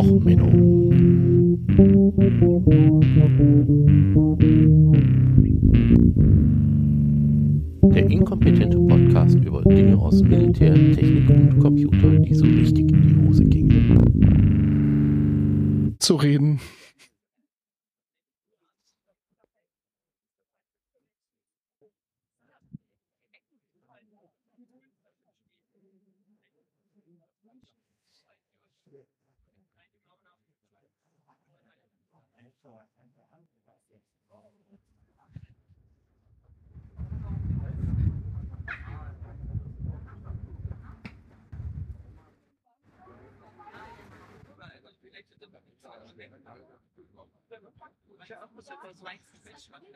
Och Menno. Der inkompetente Podcast über Dinge aus Militär, Technik und Computer, die so richtig in die Hose gingen. Zu reden. Tja, muss ich mal so leichtes machen.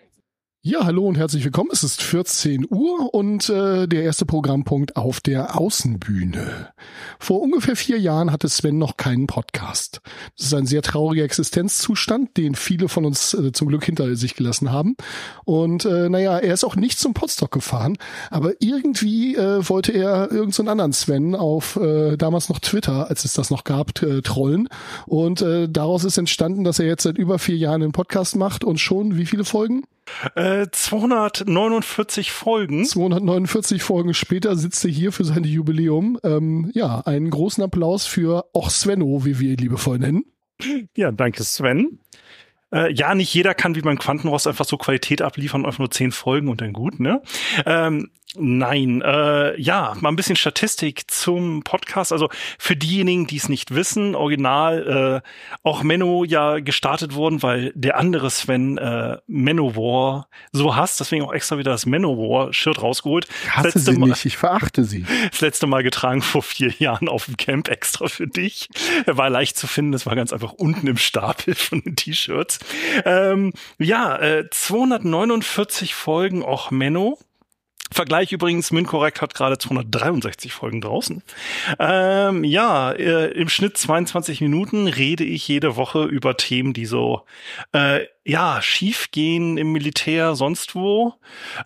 Ja, hallo und herzlich willkommen. Es ist 14 Uhr und äh, der erste Programmpunkt auf der Außenbühne. Vor ungefähr vier Jahren hatte Sven noch keinen Podcast. Das ist ein sehr trauriger Existenzzustand, den viele von uns äh, zum Glück hinter sich gelassen haben. Und äh, naja, er ist auch nicht zum Podstock gefahren, aber irgendwie äh, wollte er irgendeinen so anderen Sven auf äh, damals noch Twitter, als es das noch gab, äh, trollen. Und äh, daraus ist entstanden, dass er jetzt seit über vier Jahren einen Podcast macht und schon wie viele Folgen? Äh, 249 Folgen. 249 Folgen später sitzt er hier für sein Jubiläum. Ähm, ja, einen großen Applaus für Och Svenno, wie wir ihn liebevoll nennen. Ja, danke Sven. Äh, ja, nicht jeder kann wie beim Quantenrost einfach so Qualität abliefern, einfach nur zehn Folgen und dann gut, ne? Ähm, Nein, äh, ja, mal ein bisschen Statistik zum Podcast. Also für diejenigen, die es nicht wissen, original äh, auch Menno ja gestartet worden, weil der andere Sven äh, Manowar so hasst, deswegen auch extra wieder das Manowar-Shirt rausgeholt. Ich hasse sie Mal, nicht, ich verachte sie. Das letzte Mal getragen vor vier Jahren auf dem Camp extra für dich. Er war leicht zu finden, es war ganz einfach unten im Stapel von den T-Shirts. Ähm, ja, äh, 249 Folgen auch Menno. Vergleich übrigens, MinCorrect hat gerade 263 Folgen draußen. Ähm, ja, äh, im Schnitt 22 Minuten rede ich jede Woche über Themen, die so äh, ja, schiefgehen im Militär, sonst wo.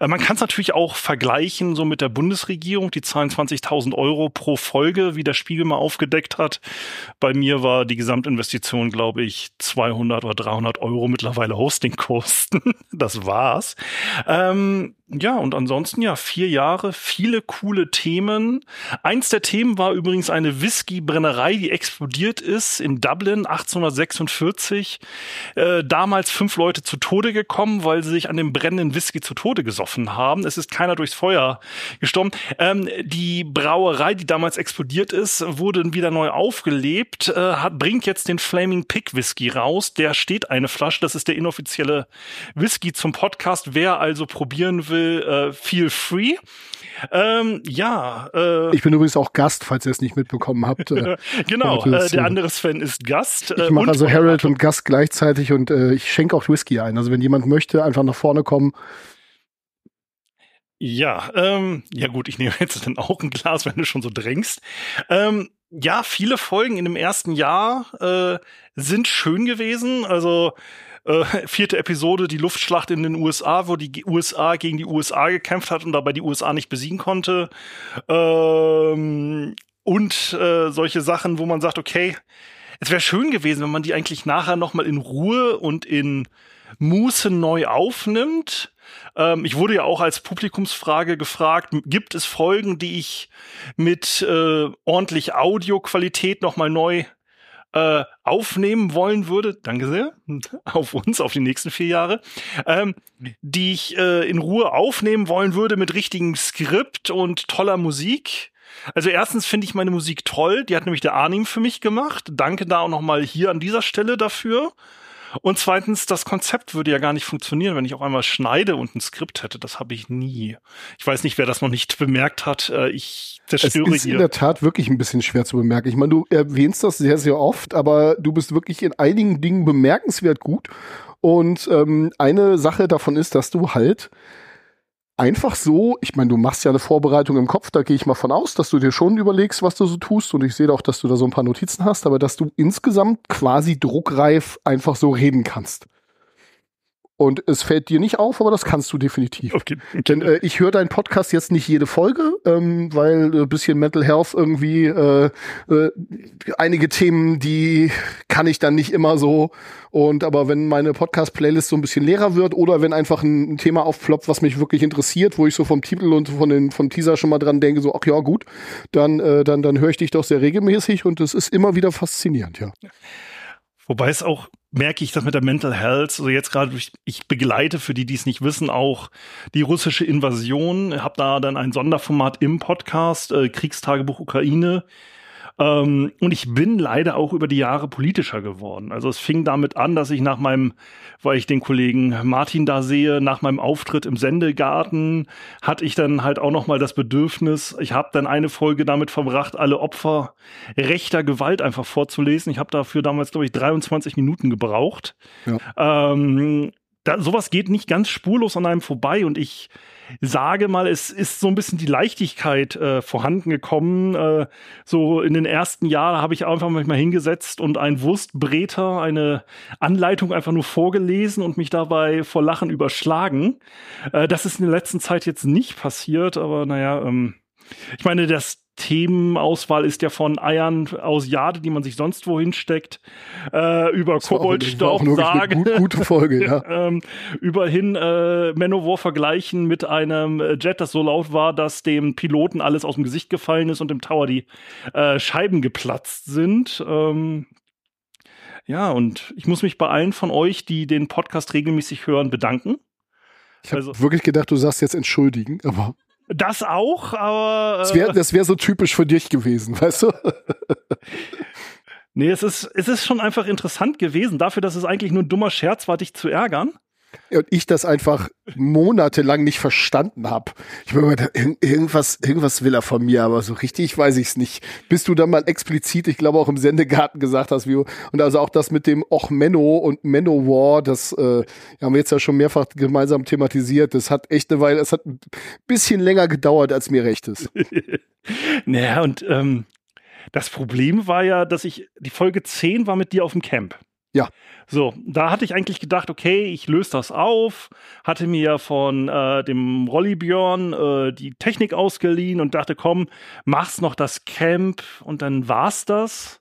Äh, man kann es natürlich auch vergleichen so mit der Bundesregierung, die zahlen 20.000 Euro pro Folge, wie der Spiegel mal aufgedeckt hat. Bei mir war die Gesamtinvestition, glaube ich, 200 oder 300 Euro mittlerweile Hostingkosten. das war's. Ähm, ja, und ansonsten ja, vier Jahre, viele coole Themen. Eins der Themen war übrigens eine Whisky-Brennerei, die explodiert ist in Dublin 1846. Äh, damals fünf Leute zu Tode gekommen, weil sie sich an dem brennenden Whisky zu Tode gesoffen haben. Es ist keiner durchs Feuer gestorben. Ähm, die Brauerei, die damals explodiert ist, wurde wieder neu aufgelebt, äh, hat, bringt jetzt den Flaming Pig Whisky raus. Der steht eine Flasche. Das ist der inoffizielle Whisky zum Podcast. Wer also probieren will, äh, feel free. Ähm, ja. Äh, ich bin übrigens auch Gast, falls ihr es nicht mitbekommen habt. Äh, genau, äh, der andere Sven ist Gast. ich mache also Harold und Gast gleichzeitig und äh, ich schenke auch Whisky ein. Also wenn jemand möchte, einfach nach vorne kommen. Ja, ähm, ja gut, ich nehme jetzt dann auch ein Glas, wenn du schon so drängst. Ähm, ja, viele Folgen in dem ersten Jahr äh, sind schön gewesen. Also äh, vierte Episode, die Luftschlacht in den USA, wo die USA gegen die USA gekämpft hat und dabei die USA nicht besiegen konnte. Ähm, und äh, solche Sachen, wo man sagt, okay, es wäre schön gewesen, wenn man die eigentlich nachher nochmal in Ruhe und in Muße neu aufnimmt. Ähm, ich wurde ja auch als Publikumsfrage gefragt, gibt es Folgen, die ich mit äh, ordentlich Audioqualität nochmal neu äh, aufnehmen wollen würde, danke sehr, auf uns, auf die nächsten vier Jahre, ähm, die ich äh, in Ruhe aufnehmen wollen würde mit richtigem Skript und toller Musik. Also erstens finde ich meine Musik toll, die hat nämlich der Arnim für mich gemacht. Danke da auch nochmal hier an dieser Stelle dafür. Und zweitens, das Konzept würde ja gar nicht funktionieren, wenn ich auf einmal schneide und ein Skript hätte. Das habe ich nie. Ich weiß nicht, wer das noch nicht bemerkt hat. Äh, ich zerstöre Es ist hier. in der Tat wirklich ein bisschen schwer zu bemerken. Ich meine, du erwähnst das sehr, sehr oft, aber du bist wirklich in einigen Dingen bemerkenswert gut. Und ähm, eine Sache davon ist, dass du halt einfach so, ich meine, du machst ja eine Vorbereitung im Kopf, da gehe ich mal von aus, dass du dir schon überlegst, was du so tust und ich sehe auch, dass du da so ein paar Notizen hast, aber dass du insgesamt quasi druckreif einfach so reden kannst. Und es fällt dir nicht auf, aber das kannst du definitiv. Okay. Denn äh, ich höre deinen Podcast jetzt nicht jede Folge, ähm, weil äh, bisschen Mental Health irgendwie äh, äh, einige Themen, die kann ich dann nicht immer so. Und aber wenn meine Podcast-Playlist so ein bisschen leerer wird oder wenn einfach ein, ein Thema aufploppt, was mich wirklich interessiert, wo ich so vom Titel und von den vom Teaser schon mal dran denke, so ach ja gut, dann äh, dann dann höre ich dich doch sehr regelmäßig und es ist immer wieder faszinierend, ja. Wobei es auch merke ich das mit der Mental Health, also jetzt gerade, ich begleite für die, die es nicht wissen, auch die russische Invasion, habe da dann ein Sonderformat im Podcast, äh, Kriegstagebuch Ukraine, ähm, und ich bin leider auch über die Jahre politischer geworden. Also es fing damit an, dass ich nach meinem, weil ich den Kollegen Martin da sehe, nach meinem Auftritt im Sendegarten hatte ich dann halt auch noch mal das Bedürfnis, ich habe dann eine Folge damit verbracht, alle Opfer rechter Gewalt einfach vorzulesen. Ich habe dafür damals, glaube ich, 23 Minuten gebraucht. Ja. Ähm, da, sowas geht nicht ganz spurlos an einem vorbei und ich sage mal, es ist so ein bisschen die Leichtigkeit äh, vorhanden gekommen. Äh, so in den ersten Jahren habe ich einfach mal hingesetzt und ein Wurstbreter, eine Anleitung einfach nur vorgelesen und mich dabei vor Lachen überschlagen. Äh, das ist in der letzten Zeit jetzt nicht passiert, aber naja, ähm, ich meine, das Themenauswahl ist ja von Eiern aus Jade, die man sich sonst wohin steckt, äh, über Koboldstaubsage. Gut, gute Folge, ja. ähm, überhin äh, Manowar vergleichen mit einem Jet, das so laut war, dass dem Piloten alles aus dem Gesicht gefallen ist und im Tower die äh, Scheiben geplatzt sind. Ähm, ja, und ich muss mich bei allen von euch, die den Podcast regelmäßig hören, bedanken. Ich habe also, wirklich gedacht, du sagst jetzt entschuldigen, aber das auch, aber. Äh, das wäre das wär so typisch für dich gewesen, weißt du? nee, es ist, es ist schon einfach interessant gewesen. Dafür, dass es eigentlich nur ein dummer Scherz war, dich zu ärgern und ich das einfach monatelang nicht verstanden habe. Ich meine, irgendwas, irgendwas will er von mir, aber so richtig weiß ich es nicht. Bis du dann mal explizit, ich glaube auch im Sendegarten gesagt hast, wie und also auch das mit dem Och Menno und Menno War, das äh, haben wir jetzt ja schon mehrfach gemeinsam thematisiert. Das hat echt eine Weile, es hat ein bisschen länger gedauert, als mir recht ist. naja, und ähm, das Problem war ja, dass ich die Folge 10 war mit dir auf dem Camp. Ja. So, da hatte ich eigentlich gedacht, okay, ich löse das auf, hatte mir von äh, dem Rolli Björn äh, die Technik ausgeliehen und dachte, komm, mach's noch das Camp und dann war's das.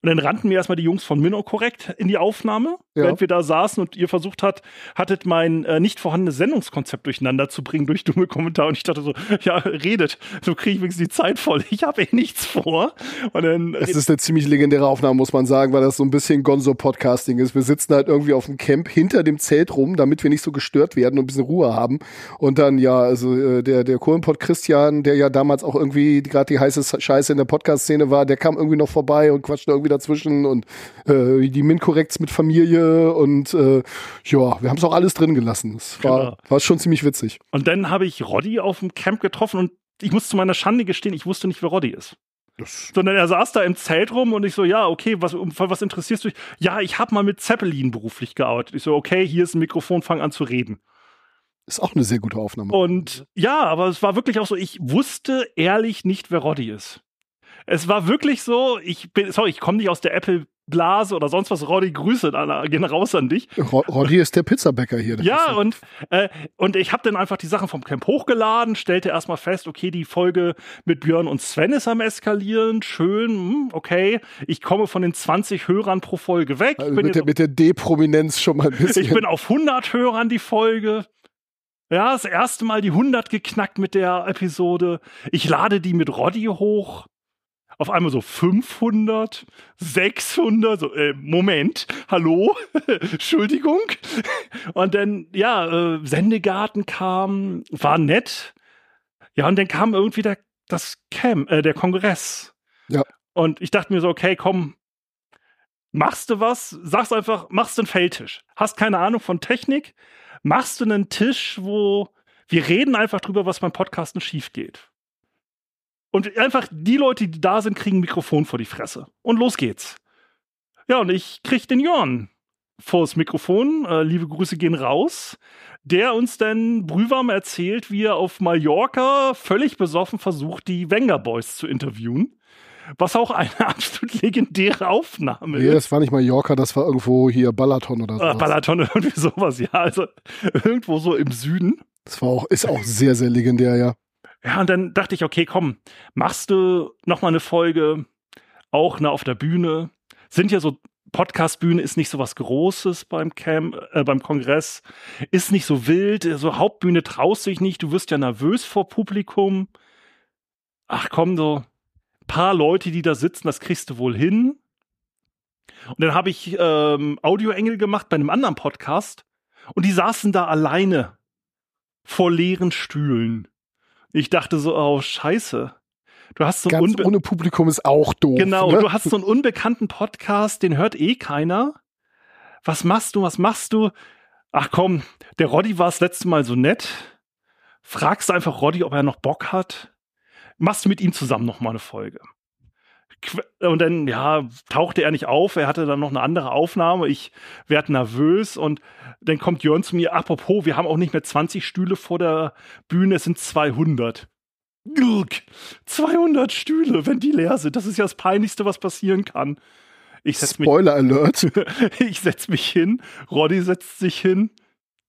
Und dann rannten mir erstmal die Jungs von Minnow korrekt in die Aufnahme, ja. während wir da saßen und ihr versucht hat, hattet mein äh, nicht vorhandenes Sendungskonzept durcheinander zu bringen durch dumme Kommentare. Und ich dachte so, ja, redet, so kriege ich wenigstens die Zeit voll. Ich habe eh nichts vor. Und dann, es ist eine ziemlich legendäre Aufnahme, muss man sagen, weil das so ein bisschen Gonzo-Podcasting ist. Wir sitzen halt irgendwie auf dem Camp hinter dem Zelt rum, damit wir nicht so gestört werden und ein bisschen Ruhe haben. Und dann, ja, also äh, der, der Kohlenpott Christian, der ja damals auch irgendwie gerade die heiße Scheiße in der Podcast-Szene war, der kam irgendwie noch vorbei und quatschte irgendwie dazwischen und äh, die Min-Korrekts mit Familie und äh, ja, wir haben es auch alles drin gelassen. Es war, genau. war schon ziemlich witzig. Und dann habe ich Roddy auf dem Camp getroffen und ich muss zu meiner Schande gestehen, ich wusste nicht, wer Roddy ist. Das Sondern er saß da im Zelt rum und ich so, ja, okay, was, was interessierst du dich? Ja, ich habe mal mit Zeppelin beruflich gearbeitet. Ich so, okay, hier ist ein Mikrofon, fang an zu reden. Ist auch eine sehr gute Aufnahme. Und ja, aber es war wirklich auch so, ich wusste ehrlich nicht, wer Roddy ist. Es war wirklich so, ich bin, sorry, ich komme nicht aus der Apple Blase oder sonst was. Roddy, Grüße an, gehen raus an dich. Roddy ist der Pizzabäcker hier. Ja, und, äh, und ich habe dann einfach die Sachen vom Camp hochgeladen, stellte erstmal fest, okay, die Folge mit Björn und Sven ist am eskalieren. Schön, hm, okay. Ich komme von den 20 Hörern pro Folge weg. Also mit, der, mit der D-Prominenz schon mal ein bisschen. Ich bin auf 100 Hörern die Folge. Ja, das erste Mal die 100 geknackt mit der Episode. Ich lade die mit Roddy hoch auf einmal so 500, 600, so, äh, Moment, hallo, Entschuldigung. Und dann, ja, äh, Sendegarten kam, war nett. Ja, und dann kam irgendwie der, das Camp, äh, der Kongress. Ja. Und ich dachte mir so, okay, komm, machst du was? Sagst einfach, machst du einen Feldtisch. Hast keine Ahnung von Technik, machst du einen Tisch, wo wir reden einfach drüber, was beim Podcasten schief geht. Und einfach die Leute, die da sind, kriegen ein Mikrofon vor die Fresse. Und los geht's. Ja, und ich krieg den Jörn vors Mikrofon. Äh, liebe Grüße gehen raus. Der uns dann brühwarm erzählt, wie er auf Mallorca völlig besoffen versucht, die Wenger Boys zu interviewen. was auch eine absolut legendäre Aufnahme Nee, ist. das war nicht Mallorca, das war irgendwo hier Balaton oder Äh, so. Balaton oder irgendwie sowas, ja. Also irgendwo so im Süden. Das war auch, ist auch sehr, sehr legendär, ja. Ja, und dann dachte ich, okay, komm, machst du noch mal eine Folge, auch ne, auf der Bühne. Sind ja so, Podcast-Bühne ist nicht so was Großes beim Camp, äh, beim Kongress, ist nicht so wild, so Hauptbühne traust dich nicht, du wirst ja nervös vor Publikum. Ach komm, so paar Leute, die da sitzen, das kriegst du wohl hin. Und dann habe ich ähm, Audioengel gemacht bei einem anderen Podcast und die saßen da alleine vor leeren Stühlen. Ich dachte so, oh scheiße. Du hast so Ganz ohne Publikum ist auch doof. Genau, ne? du hast so einen unbekannten Podcast, den hört eh keiner. Was machst du, was machst du? Ach komm, der Roddy war das letzte Mal so nett. Fragst einfach Roddy, ob er noch Bock hat. Machst du mit ihm zusammen noch mal eine Folge. Und dann, ja, tauchte er nicht auf. Er hatte dann noch eine andere Aufnahme. Ich werd nervös und dann kommt Jörn zu mir. Apropos, wir haben auch nicht mehr 20 Stühle vor der Bühne, es sind 200. Ugh, 200 Stühle, wenn die leer sind. Das ist ja das Peinlichste, was passieren kann. Ich setz mich, Spoiler Alert. ich setz mich hin, Roddy setzt sich hin,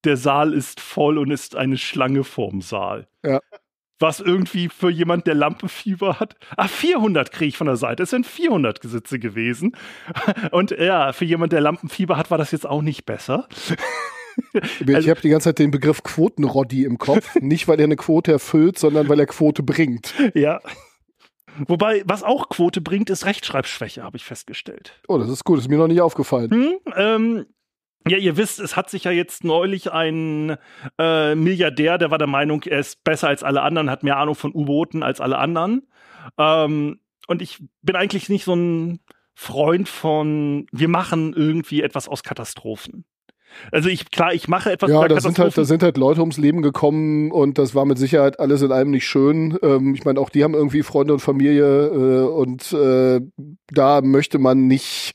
der Saal ist voll und ist eine Schlange vorm Saal. Ja. Was irgendwie für jemand, der Lampenfieber hat. Ah, 400 kriege ich von der Seite. Es sind 400 Gesitze gewesen. Und ja, für jemand, der Lampenfieber hat, war das jetzt auch nicht besser. Ich Also- habe die ganze Zeit den Begriff Quotenroddy im Kopf. Nicht, weil er eine Quote erfüllt, sondern weil er Quote bringt. Ja. Wobei, was auch Quote bringt, ist Rechtschreibschwäche, habe ich festgestellt. Oh, das ist gut. Das ist mir noch nicht aufgefallen. Hm, ähm, ja, ihr wisst, es hat sich ja jetzt neulich ein äh, Milliardär, der war der Meinung, er ist besser als alle anderen, hat mehr Ahnung von U-Booten als alle anderen. Ähm, und ich bin eigentlich nicht so ein Freund von, wir machen irgendwie etwas aus Katastrophen. Also ich, klar, ich mache etwas Ja, da sind, halt, da sind halt Leute ums Leben gekommen und das war mit Sicherheit alles in allem nicht schön. Ähm, ich meine, auch die haben irgendwie Freunde und Familie äh, und äh, da möchte man nicht.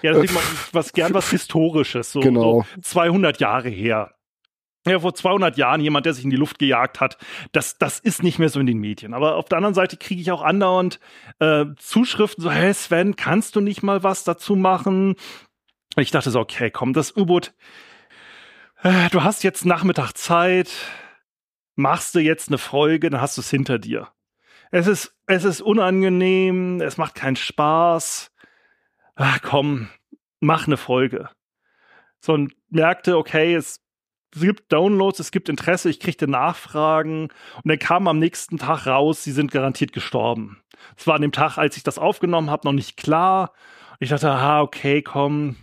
Ja, das sieht man was gern was Historisches, so, Genau. so 200 Jahre her. Ja, vor 200 Jahren jemand, der sich in die Luft gejagt hat, das, das ist nicht mehr so in den Medien. Aber auf der anderen Seite kriege ich auch andauernd äh, Zuschriften so, hey Sven, kannst du nicht mal was dazu machen? Ich dachte so, okay, komm, das U-Boot, äh, du hast jetzt Nachmittag Zeit, machst du jetzt eine Folge, dann hast du es hinter dir. Es ist, es ist unangenehm, es macht keinen Spaß. Ach komm, mach eine Folge. So und merkte, okay, es, gibt Downloads, es gibt Interesse, ich kriegte Nachfragen und dann kam am nächsten Tag raus, sie sind garantiert gestorben. Es war an dem Tag, als ich das aufgenommen habe, noch nicht klar. Ich dachte, aha, okay, komm,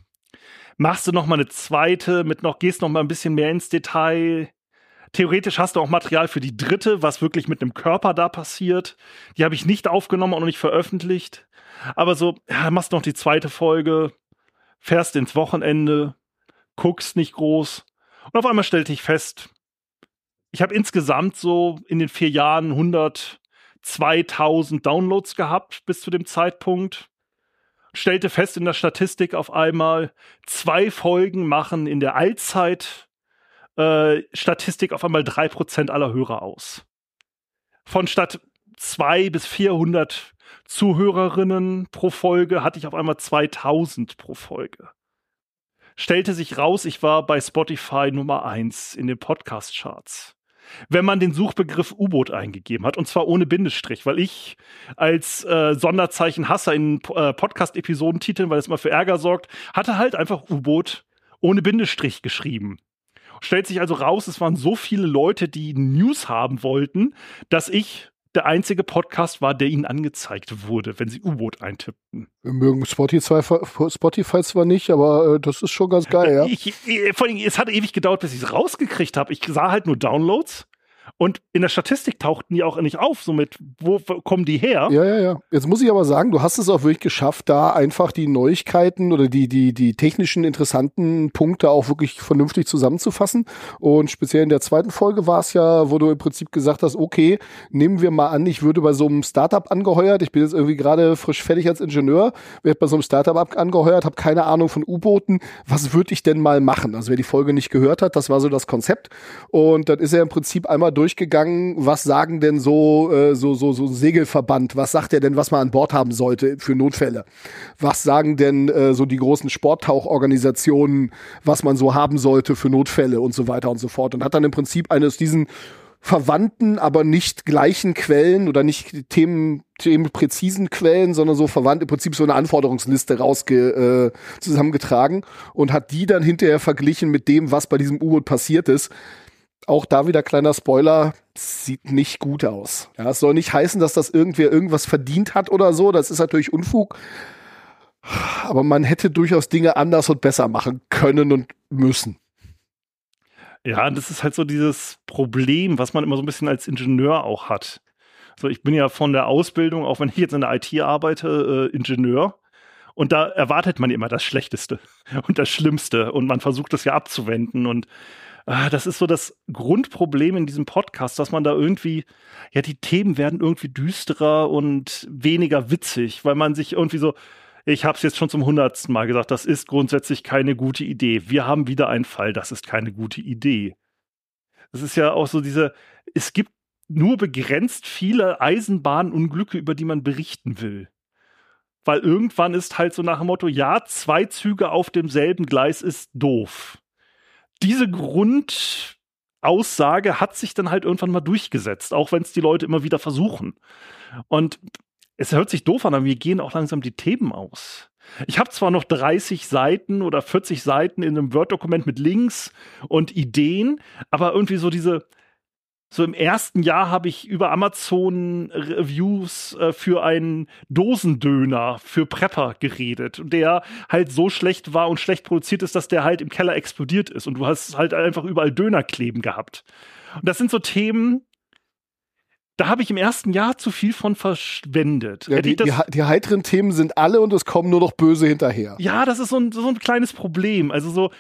machst du noch mal eine zweite, mit noch gehst noch mal ein bisschen mehr ins Detail. Theoretisch hast du auch Material für die dritte, was wirklich mit einem Körper da passiert. Die habe ich nicht aufgenommen und nicht veröffentlicht. Aber so, ja, machst noch die zweite Folge, fährst ins Wochenende, guckst nicht groß. Und auf einmal stellte ich fest, ich habe insgesamt so in den vier Jahren 102.000 Downloads gehabt bis zu dem Zeitpunkt. Stellte fest in der Statistik auf einmal, zwei Folgen machen in der Allzeit äh, Statistik auf einmal drei Prozent aller Hörer aus. Von statt zwei bis 400 Zuhörerinnen pro Folge hatte ich auf einmal 2000 pro Folge. Stellte sich raus, ich war bei Spotify Nummer eins in den Podcast-Charts. Wenn man den Suchbegriff U-Boot eingegeben hat, und zwar ohne Bindestrich, weil ich als äh, Sonderzeichen Hasser in äh, Podcast-Episoden titeln, weil es immer für Ärger sorgt, hatte halt einfach U-Boot ohne Bindestrich geschrieben. Stellt sich also raus, es waren so viele Leute, die News haben wollten, dass ich der einzige Podcast war, der ihnen angezeigt wurde, wenn sie U-Boot eintippten. Wir mögen Spotify, Spotify zwar nicht, aber äh, das ist schon ganz geil, ja. Ich, ich, vor allem, es hat ewig gedauert, bis ich es rausgekriegt habe. Ich sah halt nur Downloads und in der Statistik tauchten die auch nicht auf. Somit, wo, kommen die her? Ja, ja, ja. Jetzt muss ich aber sagen, du hast es auch wirklich geschafft, da einfach die Neuigkeiten oder die, die, die technischen interessanten Punkte auch wirklich vernünftig zusammenzufassen. Und speziell in der zweiten Folge war es ja, wo du im Prinzip gesagt hast, okay, nehmen wir mal an, ich würde bei so einem Startup angeheuert. Ich bin jetzt irgendwie gerade frisch fertig als Ingenieur, werde bei so einem Startup angeheuert, habe keine Ahnung von U-Booten. Was würde ich denn mal machen? Also wer die Folge nicht gehört hat, das war so das Konzept. Und dann ist er im Prinzip einmal durchgegangen, was sagen denn so, äh, so, so, so ein Segelverband, was sagt er denn, was man an Bord haben sollte für Notfälle? Was sagen denn äh, so die großen Sporttauchorganisationen, was man so haben sollte für Notfälle und so weiter und so fort? Und hat dann im Prinzip eines diesen verwandten, aber nicht gleichen Quellen oder nicht Themen, themenpräzisen Quellen, sondern so verwandt im Prinzip so eine Anforderungsliste rausge, äh, zusammengetragen und hat die dann hinterher verglichen mit dem, was bei diesem U-Boot passiert ist. Auch da wieder kleiner Spoiler, sieht nicht gut aus. Ja, es soll nicht heißen, dass das irgendwer irgendwas verdient hat oder so. Das ist natürlich Unfug. Aber man hätte durchaus Dinge anders und besser machen können und müssen. Ja, das ist halt so dieses Problem, was man immer so ein bisschen als Ingenieur auch hat. So, ich bin ja von der Ausbildung, auch wenn ich jetzt in der IT arbeite, äh, Ingenieur. Und da erwartet man immer das Schlechteste und das Schlimmste. Und man versucht das ja abzuwenden. Und äh, das ist so das Grundproblem in diesem Podcast, dass man da irgendwie, ja, die Themen werden irgendwie düsterer und weniger witzig, weil man sich irgendwie so, ich habe es jetzt schon zum hundertsten Mal gesagt, das ist grundsätzlich keine gute Idee. Wir haben wieder einen Fall, das ist keine gute Idee. Das ist ja auch so diese, es gibt nur begrenzt viele Eisenbahnunglücke, über die man berichten will. Weil irgendwann ist halt so nach dem Motto, ja, zwei Züge auf demselben Gleis ist doof. Diese Grundaussage hat sich dann halt irgendwann mal durchgesetzt, auch wenn es die Leute immer wieder versuchen. Und es hört sich doof an, aber mir gehen auch langsam die Themen aus. Ich habe zwar noch 30 Seiten oder 40 Seiten in einem Word-Dokument mit Links und Ideen, aber irgendwie so diese, so im ersten Jahr habe ich über Amazon Reviews äh, für einen Dosendöner für Prepper geredet, der halt so schlecht war und schlecht produziert ist, dass der halt im Keller explodiert ist und du hast halt einfach überall Döner kleben gehabt. Und das sind so Themen, da habe ich im ersten Jahr zu viel von verschwendet. Ja, die, die, die, heiteren Themen sind alle und es kommen nur noch böse hinterher. Ja, das ist so ein, so ein kleines Problem. Also so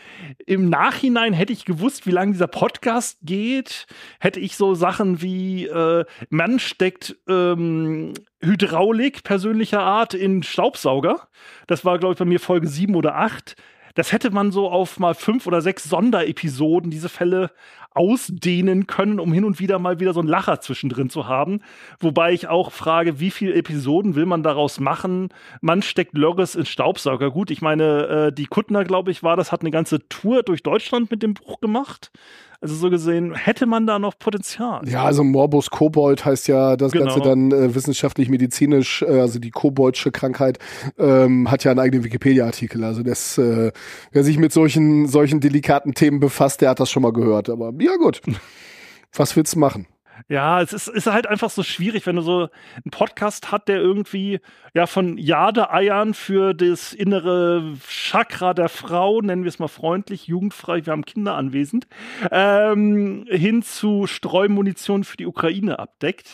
im Nachhinein hätte ich gewusst, wie lange dieser Podcast geht, hätte ich so Sachen wie äh, man steckt ähm, Hydraulik persönlicher Art in Staubsauger. Das war, glaube ich, bei mir Folge sieben oder acht das hätte man so auf mal fünf oder sechs Sonderepisoden diese Fälle ausdehnen können, um hin und wieder mal wieder so einen Lacher zwischendrin zu haben. Wobei ich auch frage, wie viele Episoden will man daraus machen? Man steckt Lörres in Staubsauger. Gut, ich meine, äh, die Kuttner, glaube ich, war das, hat eine ganze Tour durch Deutschland mit dem Buch gemacht. Also so gesehen hätte man da noch Potenzial. Ja, also Morbus Kobold heißt ja das genau. Ganze dann äh, wissenschaftlich, medizinisch, äh, also die Koboldsche Krankheit ähm, hat ja einen eigenen Wikipedia-Artikel. Also das, äh, wer sich mit solchen solchen delikaten Themen befasst, der hat das schon mal gehört. Aber ja gut, was willst du machen? Ja, es ist, ist halt einfach so schwierig, wenn du so einen Podcast hat, der irgendwie ja von Jadeeiern für das innere Chakra der Frau, nennen wir es mal freundlich, jugendfrei, wir haben Kinder anwesend, ähm, hin zu Streumunition für die Ukraine abdeckt.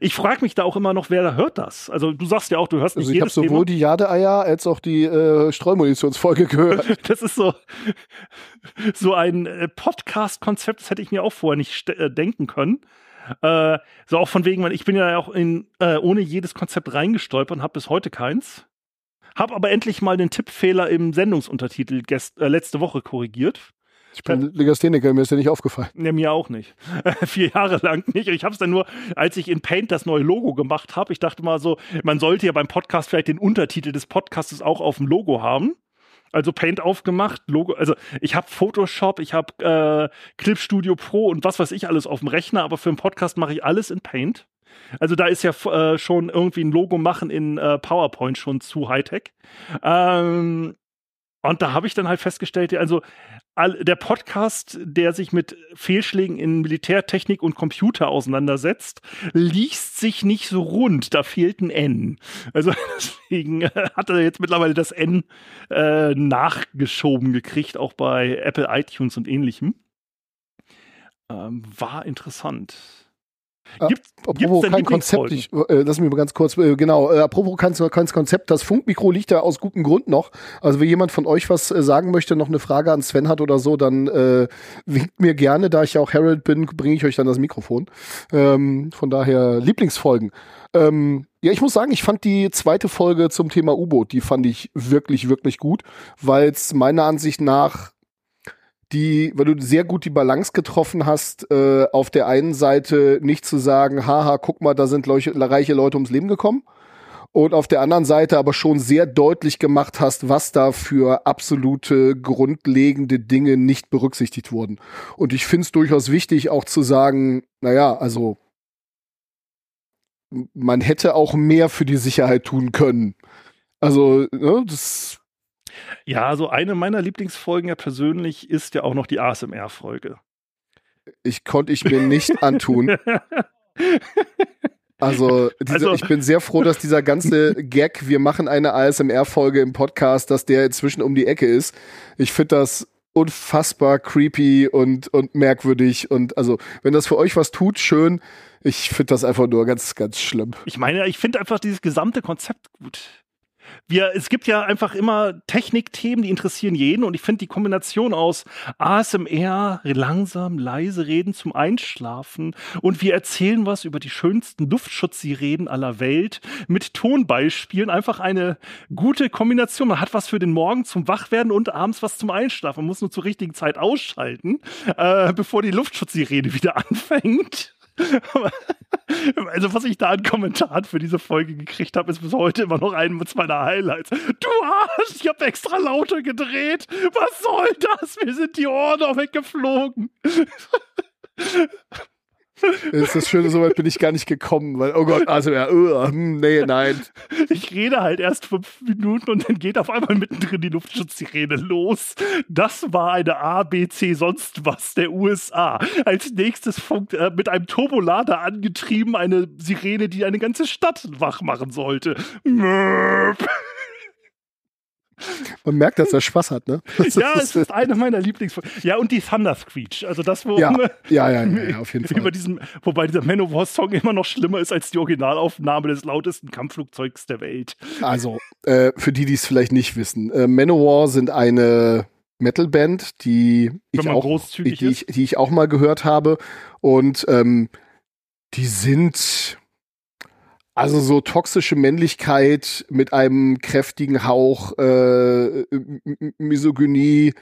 Ich frage mich da auch immer noch, wer da hört das? Also du sagst ja auch, du hörst nicht also ich habe sowohl Thema. die Jadeeier als auch die äh, Streumunitionsfolge gehört. das ist so so ein äh, Podcast-Konzept, das hätte ich mir auch vorher nicht äh, denken können. Äh, so auch von wegen, weil ich bin ja auch in, äh, ohne jedes Konzept reingestolpert und habe bis heute keins. Hab aber endlich mal den Tippfehler im Sendungsuntertitel gest, äh, letzte Woche korrigiert. Ich bin Legastheniker, mir ist ja nicht aufgefallen. Ne, mir auch nicht. Vier Jahre lang nicht. Ich habe es dann nur, als ich in Paint das neue Logo gemacht habe, ich dachte mal so, man sollte ja beim Podcast vielleicht den Untertitel des Podcasts auch auf dem Logo haben also Paint aufgemacht, Logo, also ich habe Photoshop, ich habe äh, Clip Studio Pro und was weiß ich alles auf dem Rechner, aber für einen Podcast mache ich alles in Paint. Also da ist ja äh, schon irgendwie ein Logo machen in äh, PowerPoint schon zu Hightech. Ähm, und da habe ich dann halt festgestellt, also der Podcast, der sich mit Fehlschlägen in Militärtechnik und Computer auseinandersetzt, liest sich nicht so rund. Da fehlt ein N. Also deswegen äh, hat er jetzt mittlerweile das N äh, nachgeschoben gekriegt, auch bei Apple iTunes und ähnlichem. Ähm, war interessant. Ah, Gibt, apropos kein Konzept, ich, äh, lass mich mal ganz kurz, äh, genau, äh, apropos kein, kein Konzept, das Funkmikro liegt ja aus gutem Grund noch. Also wenn jemand von euch was äh, sagen möchte, noch eine Frage an Sven hat oder so, dann äh, winkt mir gerne, da ich ja auch Harold bin, bringe ich euch dann das Mikrofon. Ähm, von daher Lieblingsfolgen. Ähm, ja, ich muss sagen, ich fand die zweite Folge zum Thema U-Boot, die fand ich wirklich, wirklich gut, weil es meiner Ansicht nach die, weil du sehr gut die Balance getroffen hast, äh, auf der einen Seite nicht zu sagen, haha, guck mal, da sind leuche, reiche Leute ums Leben gekommen. Und auf der anderen Seite aber schon sehr deutlich gemacht hast, was da für absolute grundlegende Dinge nicht berücksichtigt wurden. Und ich finde es durchaus wichtig, auch zu sagen, naja, also man hätte auch mehr für die Sicherheit tun können. Also, ne, das ja, also eine meiner Lieblingsfolgen ja persönlich ist ja auch noch die ASMR-Folge. Ich konnte ich mir nicht antun. Also, diese, also, ich bin sehr froh, dass dieser ganze Gag, wir machen eine ASMR-Folge im Podcast, dass der inzwischen um die Ecke ist. Ich finde das unfassbar creepy und, und merkwürdig. Und also, wenn das für euch was tut, schön. Ich finde das einfach nur ganz, ganz schlimm. Ich meine, ich finde einfach dieses gesamte Konzept gut wir, es gibt ja einfach immer Technikthemen, die interessieren jeden und ich finde die Kombination aus ASMR, langsam, leise reden zum Einschlafen und wir erzählen was über die schönsten Luftschutzsirenen aller Welt mit Tonbeispielen einfach eine gute Kombination. Man hat was für den Morgen zum Wachwerden und abends was zum Einschlafen. Man muss nur zur richtigen Zeit ausschalten, äh, bevor die Luftschutzsirene wieder anfängt. Also was ich da an Kommentaren für diese Folge gekriegt habe, ist bis heute immer noch ein meiner Highlights. Du Arsch, ich habe extra lauter gedreht. Was soll das? Mir sind die Ohren auch weggeflogen. Das ist das Schöne, soweit bin ich gar nicht gekommen, weil, oh Gott, also ja, uh, nee, nein. Ich rede halt erst fünf Minuten und dann geht auf einmal mittendrin die Luftschutzsirene los. Das war eine ABC sonst was der USA. Als nächstes funkt, äh, mit einem Turbolader angetrieben eine Sirene, die eine ganze Stadt wach machen sollte. Mörp. Man merkt, dass er Spaß hat, ne? Das ja, es ist eine meiner Lieblingsfolgen. Ja, und die Thunder Screech. Also das, wo ja, ja, ja, ja, auf jeden Fall. Diesem, wobei dieser Manowar-Song immer noch schlimmer ist als die Originalaufnahme des lautesten Kampfflugzeugs der Welt. Also, äh, für die, die es vielleicht nicht wissen, äh, Manowar sind eine Metalband, die ich auch, die, die, ich, die ich auch mal gehört habe. Und ähm, die sind also so toxische Männlichkeit mit einem kräftigen Hauch äh, Misogynie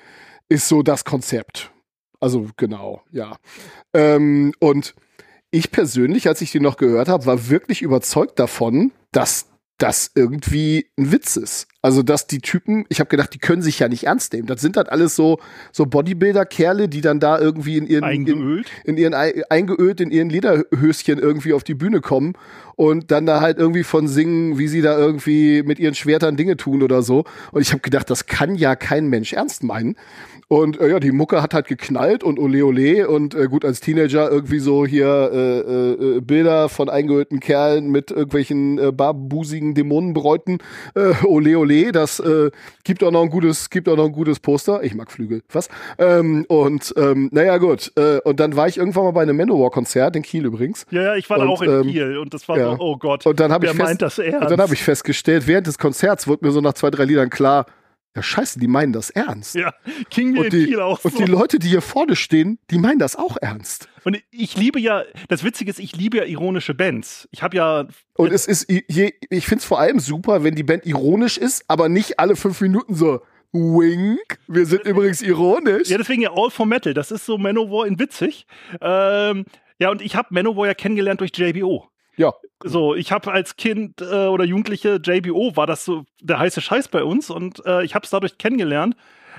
ist so das Konzept. Also genau, ja. Ähm, und ich persönlich, als ich die noch gehört habe, war wirklich überzeugt davon, dass das irgendwie ein Witz ist. Also, dass die Typen, ich habe gedacht, die können sich ja nicht ernst nehmen. Das sind halt alles so, so Bodybuilder-Kerle, die dann da irgendwie in ihren, eingeölt. In, in ihren, eingeölt in ihren Lederhöschen irgendwie auf die Bühne kommen und dann da halt irgendwie von singen, wie sie da irgendwie mit ihren Schwertern Dinge tun oder so. Und ich habe gedacht, das kann ja kein Mensch ernst meinen. Und äh, ja, die Mucke hat halt geknallt und ole ole und äh, gut als Teenager irgendwie so hier äh, äh, Bilder von eingeölten Kerlen mit irgendwelchen äh, barbusigen Dämonenbräuten. Äh, ole ole, das äh, gibt auch noch ein gutes, gibt auch noch ein gutes Poster. Ich mag Flügel, was? Ähm, und ähm, naja gut. Äh, und dann war ich irgendwann mal bei einem Manowar-Konzert in Kiel übrigens. Ja, ja, ich war und, auch in ähm, Kiel und das war ja. so, oh Gott. Und dann habe ich ernst? Und dann habe ich festgestellt, während des Konzerts wurde mir so nach zwei drei Liedern klar ja, scheiße, die meinen das ernst. Ja, King und die, auch so. Und die Leute, die hier vorne stehen, die meinen das auch ernst. Und ich liebe ja, das Witzige ist, ich liebe ja ironische Bands. Ich habe ja. Und es ist, ich find's vor allem super, wenn die Band ironisch ist, aber nicht alle fünf Minuten so. Wink, wir sind übrigens ironisch. Ja, deswegen ja All for Metal. Das ist so Manowar in witzig. Ähm, ja, und ich habe Manowar ja kennengelernt durch JBO. Ja. So, ich habe als Kind äh, oder Jugendliche JBO war das so der heiße Scheiß bei uns und äh, ich habe es dadurch kennengelernt.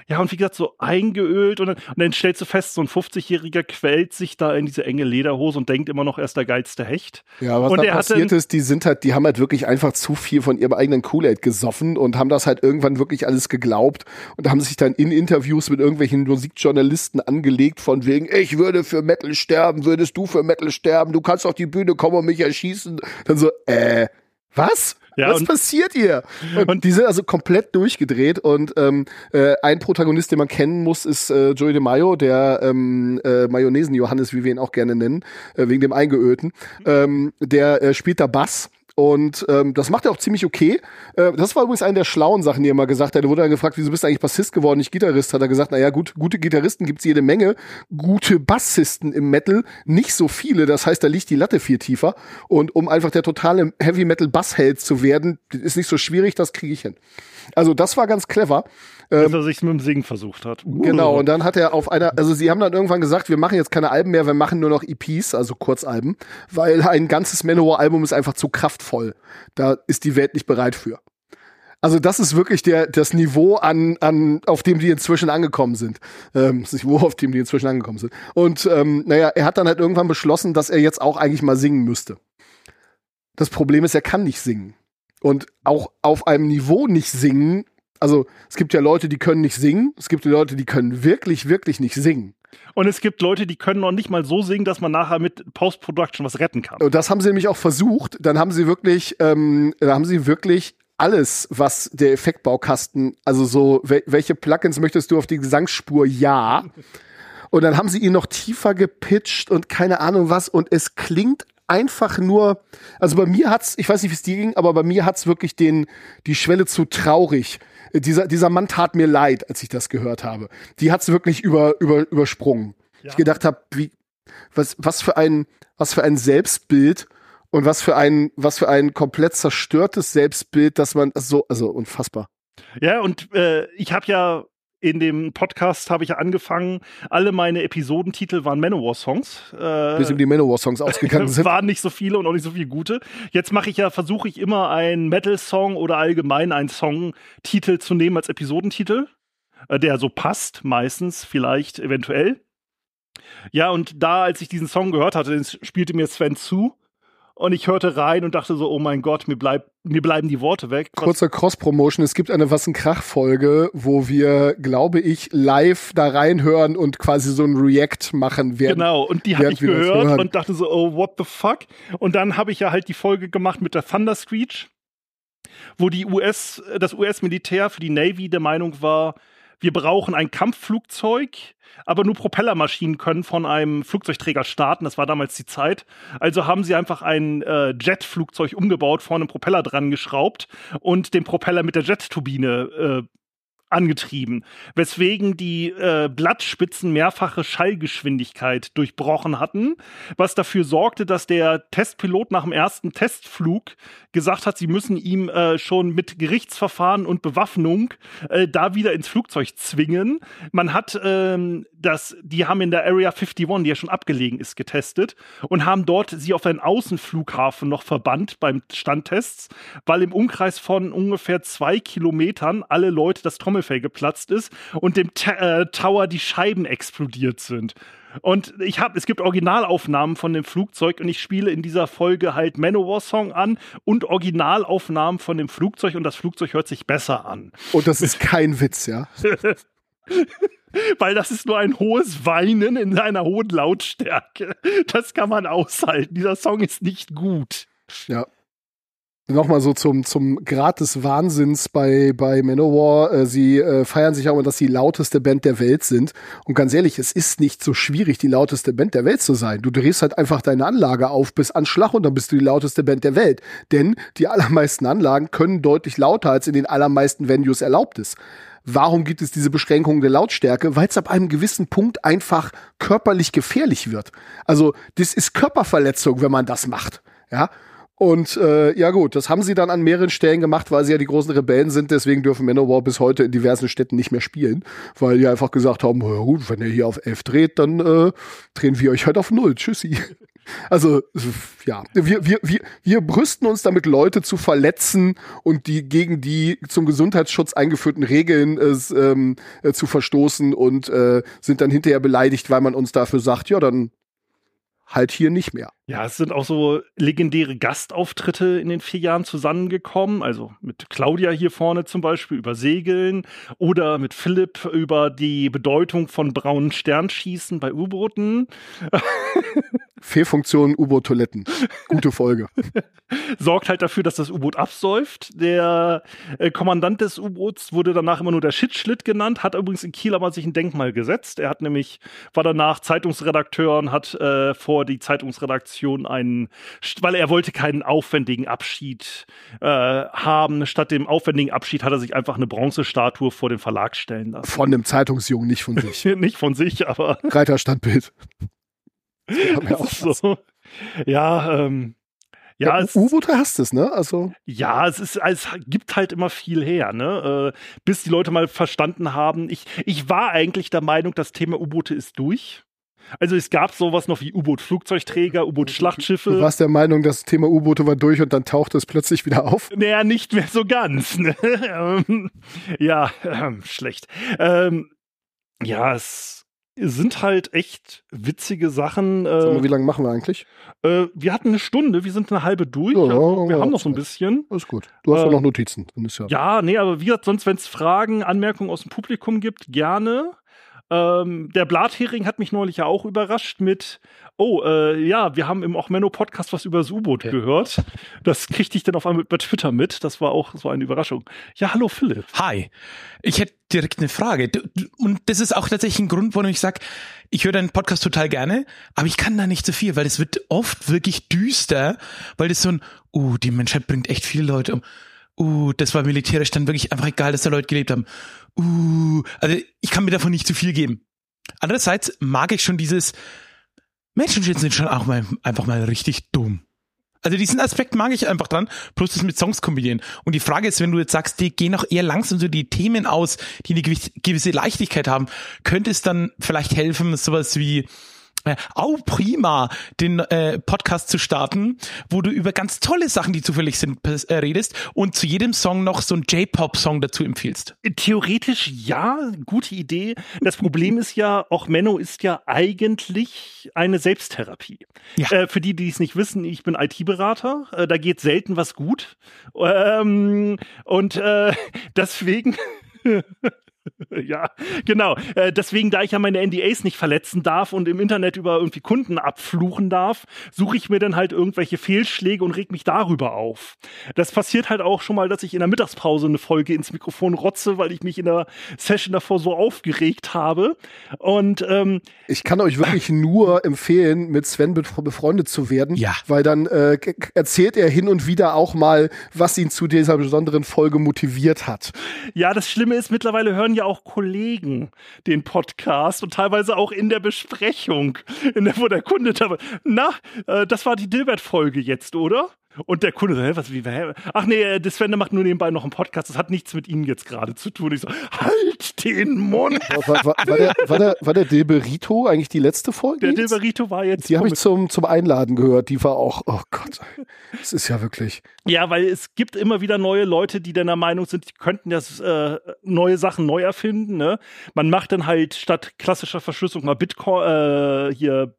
Ja, und wie gesagt, so eingeölt und dann, und dann stellst du fest, so ein 50-Jähriger quält sich da in diese enge Lederhose und denkt immer noch, er ist der geilste Hecht. Ja, was und da passiert ist, die sind halt, die haben halt wirklich einfach zu viel von ihrem eigenen Kool-Aid gesoffen und haben das halt irgendwann wirklich alles geglaubt und haben sich dann in Interviews mit irgendwelchen Musikjournalisten angelegt von wegen, ich würde für Metal sterben, würdest du für Metal sterben, du kannst auf die Bühne kommen und mich erschießen. Dann so, äh, was? Ja, Was passiert hier? Und, und, die sind also komplett durchgedreht und ähm, äh, ein Protagonist, den man kennen muss, ist äh, Joey de Mayo, der ähm, äh, Mayonnaisen-Johannes, wie wir ihn auch gerne nennen, äh, wegen dem Eingeölten. Ähm, der äh, spielt da Bass Und ähm, das macht er auch ziemlich okay. Äh, das war übrigens eine der schlauen Sachen, die er mal gesagt hat. Er wurde dann gefragt, wieso bist du eigentlich Bassist geworden, nicht Gitarrist? Hat er gesagt, naja, gut, gute Gitarristen gibt's jede Menge, gute Bassisten im Metal nicht so viele. Das heißt, da liegt die Latte viel tiefer. Und um einfach der totale Heavy Metal Bassheld zu werden, ist nicht so schwierig, das kriege ich hin. Also das war ganz clever. Dass er sich mit dem Singen versucht hat. Genau, und dann hat er auf einer, also sie haben dann irgendwann gesagt, wir machen jetzt keine Alben mehr, wir machen nur noch EPs, also Kurzalben, weil ein ganzes Manowar-Album ist einfach zu kraftvoll. Da ist die Welt nicht bereit für. Also das ist wirklich der, das Niveau an, an, auf dem die inzwischen angekommen sind. Ähm, das Niveau, auf dem die inzwischen angekommen sind. Und ähm, naja, er hat dann halt irgendwann beschlossen, dass er jetzt auch eigentlich mal singen müsste. Das Problem ist, er kann nicht singen. Und auch auf einem Niveau nicht singen, also es gibt ja Leute, die können nicht singen, es gibt Leute, die können wirklich, wirklich nicht singen. Und es gibt Leute, die können noch nicht mal so singen, dass man nachher mit Post-Production was retten kann. Und das haben sie nämlich auch versucht. Dann haben sie wirklich, ähm, da haben sie wirklich alles, was der Effektbaukasten, also so, wel welche Plugins möchtest du auf die Gesangsspur? Ja. Und dann haben sie ihn noch tiefer gepitcht und keine Ahnung was. Und es klingt einfach nur, also bei mir hat's, ich weiß nicht, wie es dir ging, aber bei mir hat's wirklich den, die Schwelle zu traurig. Dieser, dieser Mann tat mir leid, als ich das gehört habe. Die hat's wirklich über, über, übersprungen. Ja. Ich gedacht habe, wie, was, was für ein, was für ein Selbstbild und was für ein, was für ein komplett zerstörtes Selbstbild, dass man so, also unfassbar. Ja, und äh, ich habe ja in dem Podcast habe ich ja angefangen, alle meine Episodentitel waren Manowar-Songs. Äh, Bis ihm die Manowar-Songs ausgegangen sind. waren nicht so viele und auch nicht so viele gute. Jetzt mache ich ja, versuche ich immer einen Metal-Song oder allgemein einen Song-Titel zu nehmen als Episodentitel, äh, der so passt, meistens, vielleicht, eventuell. Ja, und da, als ich diesen Song gehört hatte, spielte mir Sven zu und ich hörte rein und dachte so, oh mein Gott, mir, bleib, mir bleiben die Worte weg. Kurzer Cross-Promotion. Es gibt eine Was ein Krach-Folge, wo wir, glaube ich, live da reinhören und quasi so ein React machen werden. Genau, und die habe ich gehört und dachte so, oh, what the fuck? Und dann habe ich ja halt die Folge gemacht mit der Thunder Screech, wo die US, das US-Militär für die Navy der Meinung war, wir brauchen ein Kampfflugzeug, aber nur Propellermaschinen können von einem Flugzeugträger starten. Das war damals die Zeit. Also haben sie einfach ein äh, Jetflugzeug umgebaut, vorne einen Propeller dran geschraubt und den Propeller mit der Jetturbine äh, angetrieben, weswegen die äh, Blattspitzen mehrfache Schallgeschwindigkeit durchbrochen hatten, was dafür sorgte, dass der Testpilot nach dem ersten Testflug gesagt hat, sie müssen ihm äh, schon mit Gerichtsverfahren und Bewaffnung äh, da wieder ins Flugzeug zwingen. Man hat ähm, das, die haben in der Area 51, die ja schon abgelegen ist, getestet und haben dort sie auf einen Außenflughafen noch verbannt beim Standtests, weil im Umkreis von ungefähr zwei Kilometern alle Leute das Trommel Trommelfell geplatzt ist und dem T äh, Tower die Scheiben explodiert sind. Und ich habe, es gibt Originalaufnahmen von dem Flugzeug und ich spiele in dieser Folge halt Manowar Song an und Originalaufnahmen von dem Flugzeug und das Flugzeug hört sich besser an. Und das ist kein Witz, ja. Weil das ist nur ein hohes Weinen in einer hohen Lautstärke. Das kann man aushalten. Dieser Song ist nicht gut. Ja nochmal so zum, zum Grad des Wahnsinns bei, bei Manowar. Äh, sie äh, feiern sich auch dass sie die lauteste Band der Welt sind. Und ganz ehrlich, es ist nicht so schwierig, die lauteste Band der Welt zu sein. Du drehst halt einfach deine Anlage auf bis an Schlag und dann bist du die lauteste Band der Welt. Denn die allermeisten Anlagen können deutlich lauter, als in den allermeisten Venues erlaubt ist. Warum gibt es diese Beschränkungen der Lautstärke? Weil es ab einem gewissen Punkt einfach körperlich gefährlich wird. Also, das ist Körperverletzung, wenn man das macht. Ja, und äh, ja gut, das haben sie dann an mehreren Stellen gemacht, weil sie ja die großen Rebellen sind. Deswegen dürfen Manowar bis heute in diversen Städten nicht mehr spielen, weil die einfach gesagt haben, ja gut, wenn ihr hier auf 11 dreht, dann äh, drehen wir euch halt auf null. Tschüssi. Also ja, wir, wir, wir, wir brüsten uns damit, Leute zu verletzen und die gegen die zum Gesundheitsschutz eingeführten Regeln äh, ähm, äh, zu verstoßen und äh, sind dann hinterher beleidigt, weil man uns dafür sagt, ja, dann halt hier nicht mehr. Ja, es sind auch so legendäre Gastauftritte in den vier Jahren zusammengekommen. Also mit Claudia hier vorne zum Beispiel über Segeln oder mit Philipp über die Bedeutung von braunen Sternschießen bei U-Booten. Fehlfunktion U-Boot-Toiletten. Gute Folge. Sorgt halt dafür, dass das U-Boot absäuft. Der äh, Kommandant des U-Boots wurde danach immer nur der Shitschlitt genannt, hat übrigens in Kiel aber sich ein Denkmal gesetzt. Er hat nämlich, war danach Zeitungsredakteur und hat äh, vor bevor die Zeitungsredaktion einen, weil er wollte keinen aufwendigen Abschied äh, haben. Statt dem aufwendigen Abschied hat er sich einfach eine Bronzestatue vor den Verlag stellen lassen. Von einem Zeitungsjungen, nicht von sich. nicht von sich, aber. Reiterstandbild. Ja, so. ja ähm, ja, ja U-Boote hast es, ne? Also ja, es ist, es gibt halt immer viel her, ne? Äh, bis die Leute mal verstanden haben. Ich, ich war eigentlich der Meinung, das Thema U-Boote ist durch. Also es gab sowas noch wie U-Boot-Flugzeugträger, U-Boot-Schlachtschiffe. Du warst der Meinung, das Thema U-Boote war durch und dann tauchte es plötzlich wieder auf? Naja, nicht mehr so ganz. Ne? Ähm, ja, ähm, schlecht. Ähm, ja, es sind halt echt witzige Sachen. Äh, mal, wie lange machen wir eigentlich? Äh, wir hatten eine Stunde, wir sind eine halbe durch. Ja, wir ja, haben noch so ein bisschen. Ist gut. Du hast äh, ja noch Notizen. Ja, ja, nee, aber wie gesagt, sonst, wenn es Fragen, Anmerkungen aus dem Publikum gibt, gerne. Ähm, der Blathering hat mich neulich ja auch überrascht mit, oh, äh, ja, wir haben im Ochmenno-Podcast was über das U-Boot ja. gehört. Das kriegte ich dann auf einmal bei Twitter mit. Das war auch so eine Überraschung. Ja, hallo Philipp. Hi. Ich hätte direkt eine Frage. Und das ist auch tatsächlich ein Grund, warum ich sage, ich höre deinen Podcast total gerne, aber ich kann da nicht so viel, weil es wird oft wirklich düster, weil das so ein, uh, die Menschheit bringt echt viele Leute um uh, das war militärisch dann wirklich einfach egal, dass da Leute gelebt haben. Uh, also ich kann mir davon nicht zu viel geben. Andererseits mag ich schon dieses Menschen sind schon auch mal einfach mal richtig dumm. Also diesen Aspekt mag ich einfach dran, plus das mit Songs kombinieren. Und die Frage ist, wenn du jetzt sagst, die gehen auch eher langsam so die Themen aus, die eine gewisse Leichtigkeit haben, könnte es dann vielleicht helfen, sowas wie äh, auch prima, den äh, Podcast zu starten, wo du über ganz tolle Sachen, die zufällig sind, äh, redest und zu jedem Song noch so einen J-Pop-Song dazu empfiehlst. Theoretisch ja, gute Idee. Das Problem ist ja, auch Menno ist ja eigentlich eine Selbsttherapie. Ja. Äh, für die, die es nicht wissen, ich bin IT-Berater. Äh, da geht selten was gut. Ähm, und äh, deswegen ja, genau. Äh, deswegen, da ich ja meine NDAs nicht verletzen darf und im Internet über irgendwie Kunden abfluchen darf, suche ich mir dann halt irgendwelche Fehlschläge und reg mich darüber auf. Das passiert halt auch schon mal, dass ich in der Mittagspause eine Folge ins Mikrofon rotze, weil ich mich in der Session davor so aufgeregt habe. Und ähm, ich kann euch wirklich nur empfehlen, mit Sven befreundet zu werden, ja. weil dann äh, erzählt er hin und wieder auch mal, was ihn zu dieser besonderen Folge motiviert hat. Ja, das Schlimme ist, mittlerweile hören ja auch Kollegen den Podcast und teilweise auch in der Besprechung, in der, wo der Kunde da Na, äh, das war die Dilbert-Folge jetzt, oder? Und der Kunde so, hä, was, wie, hä? Ach nee, äh, das Sven macht nur nebenbei noch einen Podcast. Das hat nichts mit Ihnen jetzt gerade zu tun. Ich so, halt den Mund. War, war, war, der, war, der, war der Dilberito eigentlich die letzte Folge? Der Dilberito war jetzt. Die habe ich zum, zum Einladen gehört. Die war auch, oh Gott, das ist ja wirklich. Ja, weil es gibt immer wieder neue Leute, die dann der Meinung sind, die könnten das äh, neue Sachen neu erfinden. Ne? Man macht dann halt statt klassischer Verschlüsselung mal Bitcoin, äh, hier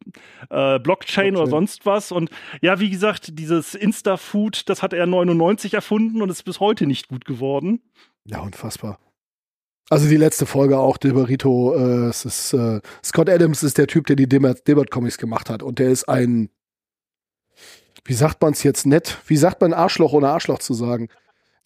äh, Blockchain, Blockchain oder sonst was. Und ja, wie gesagt, dieses Insta Insta Food, das hat er 99 erfunden und ist bis heute nicht gut geworden. Ja, unfassbar. Also die letzte Folge auch, Dilberito, äh, es ist, äh, Scott Adams ist der Typ, der die Dilbert Comics gemacht hat und der ist ein, wie sagt man es jetzt nett? Wie sagt man Arschloch ohne Arschloch zu sagen?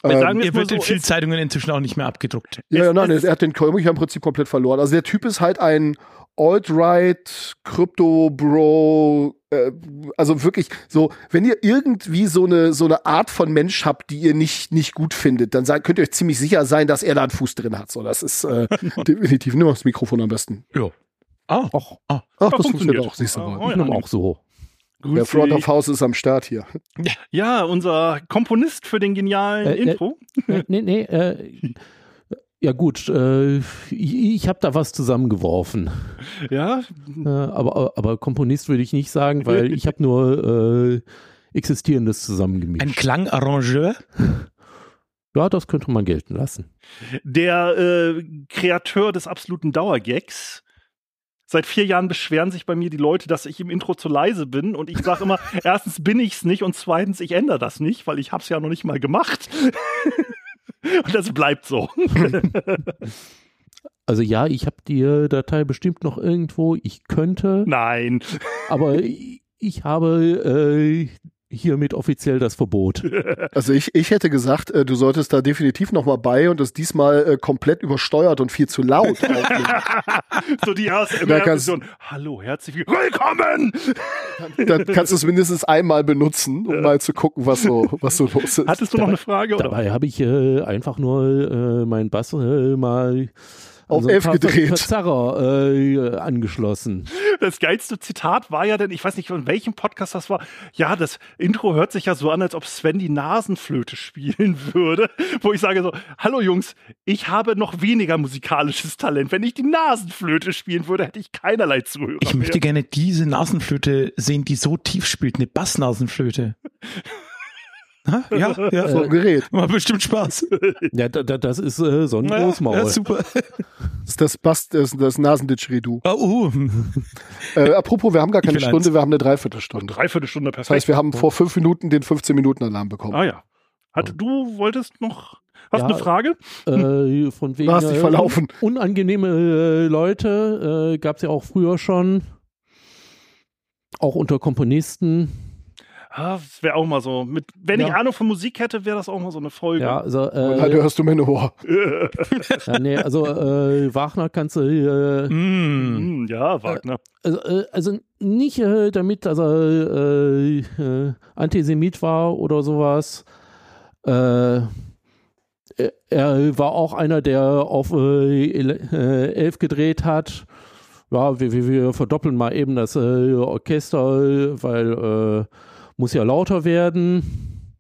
Ähm, er wird so, in vielen Zeitungen inzwischen auch nicht mehr abgedruckt. Ja, ja nein, er hat den Comic im Prinzip komplett verloren. Also der Typ ist halt ein Alt-Right, Crypto-Bro, äh, also wirklich so, wenn ihr irgendwie so eine, so eine Art von Mensch habt, die ihr nicht, nicht gut findet, dann seid, könnt ihr euch ziemlich sicher sein, dass er da einen Fuß drin hat. So, das ist äh, definitiv. Nimm das Mikrofon am besten. Ja. Ah, Ach, ah. Ach das funktioniert auch, siehst du mal. Ich nehme auch so. Grüß Der Front of House ist am Start hier. Ja, unser Komponist für den genialen äh, äh Intro. Äh, nee, nee, äh, ja gut, äh, ich, habe da was zusammengeworfen. Ja. Äh, aber, aber Komponist würde ich nicht sagen, weil ich habe nur äh, Existierendes zusammengemischt. Ein Klangarrangeur? Ja, das könnte man gelten lassen. Der äh, Kreateur des absoluten Dauergags. Seit vier Jahren beschweren sich bei mir die Leute, dass ich im Intro zu leise bin. Und ich sage immer, erstens bin ich's nicht und zweitens, ich ändere das nicht, weil ich hab's ja noch nicht mal gemacht. Und das bleibt so. Also ja, ich habe die Datei bestimmt noch irgendwo. Ich könnte. Nein. Aber ich habe äh, hiermit offiziell das Verbot. Also ich, ich hätte gesagt, äh, du solltest da definitiv nochmal bei und das diesmal äh, komplett übersteuert und viel zu laut so die erste Da kannst- Version. Hallo, herzlich willkommen. Dann kannst du es mindestens einmal benutzen, um mal zu gucken, was so, was so los ist. Hattest du noch eine Frage? Oder? Dabei habe ich äh, einfach nur äh, meinen Bass äh, mal Auf einen F Verzerrer- gedreht. Verzerrer äh, angeschlossen. Das geilste Zitat war ja denn, ich weiß nicht, von welchem Podcast das war. Ja, das Intro hört sich ja so an, als ob Sven die Nasenflöte spielen würde. Wo ich sage so, hallo Jungs, ich habe noch weniger musikalisches Talent. Wenn ich die Nasenflöte spielen würde, hätte ich keinerlei Zuhörer Ich möchte mehr. gerne diese Nasenflöte sehen, die so tief spielt, eine Bassnasenflöte. Ja, ja. so ein Gerät. Macht bestimmt Spaß. Ja, da, da, das ist äh, so ein Ja, Großmaul. ja, super. Das ist das Bass, das, das Nasenditscheridu. Oh, uh. Äh, apropos, wir haben gar keine Stunde, eins. wir haben eine Dreiviertelstunde. Dreiviertelstunde perfekt. Das heißt, wir haben vor fünf Minuten den 15-Minuten-Alarm bekommen. ah ja. Hatte, du wolltest noch, hast Ja. eine Frage? Äh, von wegen Du hast dich äh, verlaufen. un unangenehme äh, Leute äh, gab es ja auch früher schon. Auch unter Komponisten. Ah, das wäre auch mal so. Mit, wenn ich Ja. Ahnung von Musik hätte, wäre das auch mal so eine Folge. Ja, also, Ja, du äh, hörst du Manowar. ja, nee, also äh, Wagner kannst du äh, Mm. Hm, ja, Wagner. also, äh, also nicht äh, damit, dass er äh, äh, Antisemit war oder sowas. Äh, er- er war auch einer, der auf äh, äh, elf gedreht hat. Ja, wir, wir, wir verdoppeln mal eben das äh, Orchester, weil äh, muss ja lauter werden.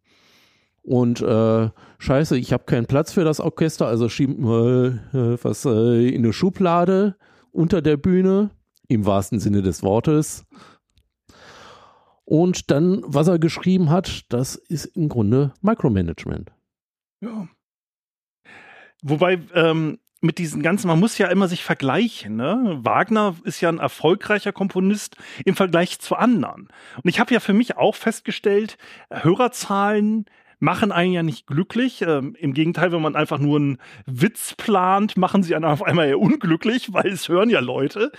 Und äh, scheiße, ich habe keinen Platz für das Orchester, also schieben wir äh, was äh, in eine Schublade unter der Bühne, im wahrsten Sinne des Wortes. Und dann, was er geschrieben hat, das ist im Grunde Micromanagement. Ja. Wobei, ähm, mit diesen ganzen, man muss ja immer sich vergleichen. Ne? Wagner ist ja ein erfolgreicher Komponist im Vergleich zu anderen. Und ich habe ja für mich auch festgestellt, Hörerzahlen machen einen ja nicht glücklich. Ähm, Im Gegenteil, wenn man einfach nur einen Witz plant, machen sie einen auf einmal eher unglücklich, weil es hören ja Leute.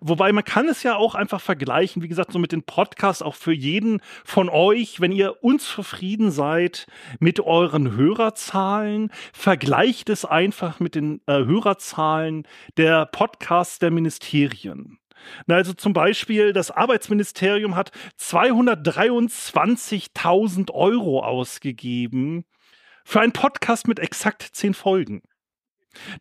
Wobei man kann es ja auch einfach vergleichen, wie gesagt, so mit den Podcasts auch für jeden von euch, wenn ihr unzufrieden seid mit euren Hörerzahlen, vergleicht es einfach mit den äh, Hörerzahlen der Podcasts der Ministerien. Na, also zum Beispiel, das Arbeitsministerium hat 223.000 Euro ausgegeben für einen Podcast mit exakt zehn Folgen.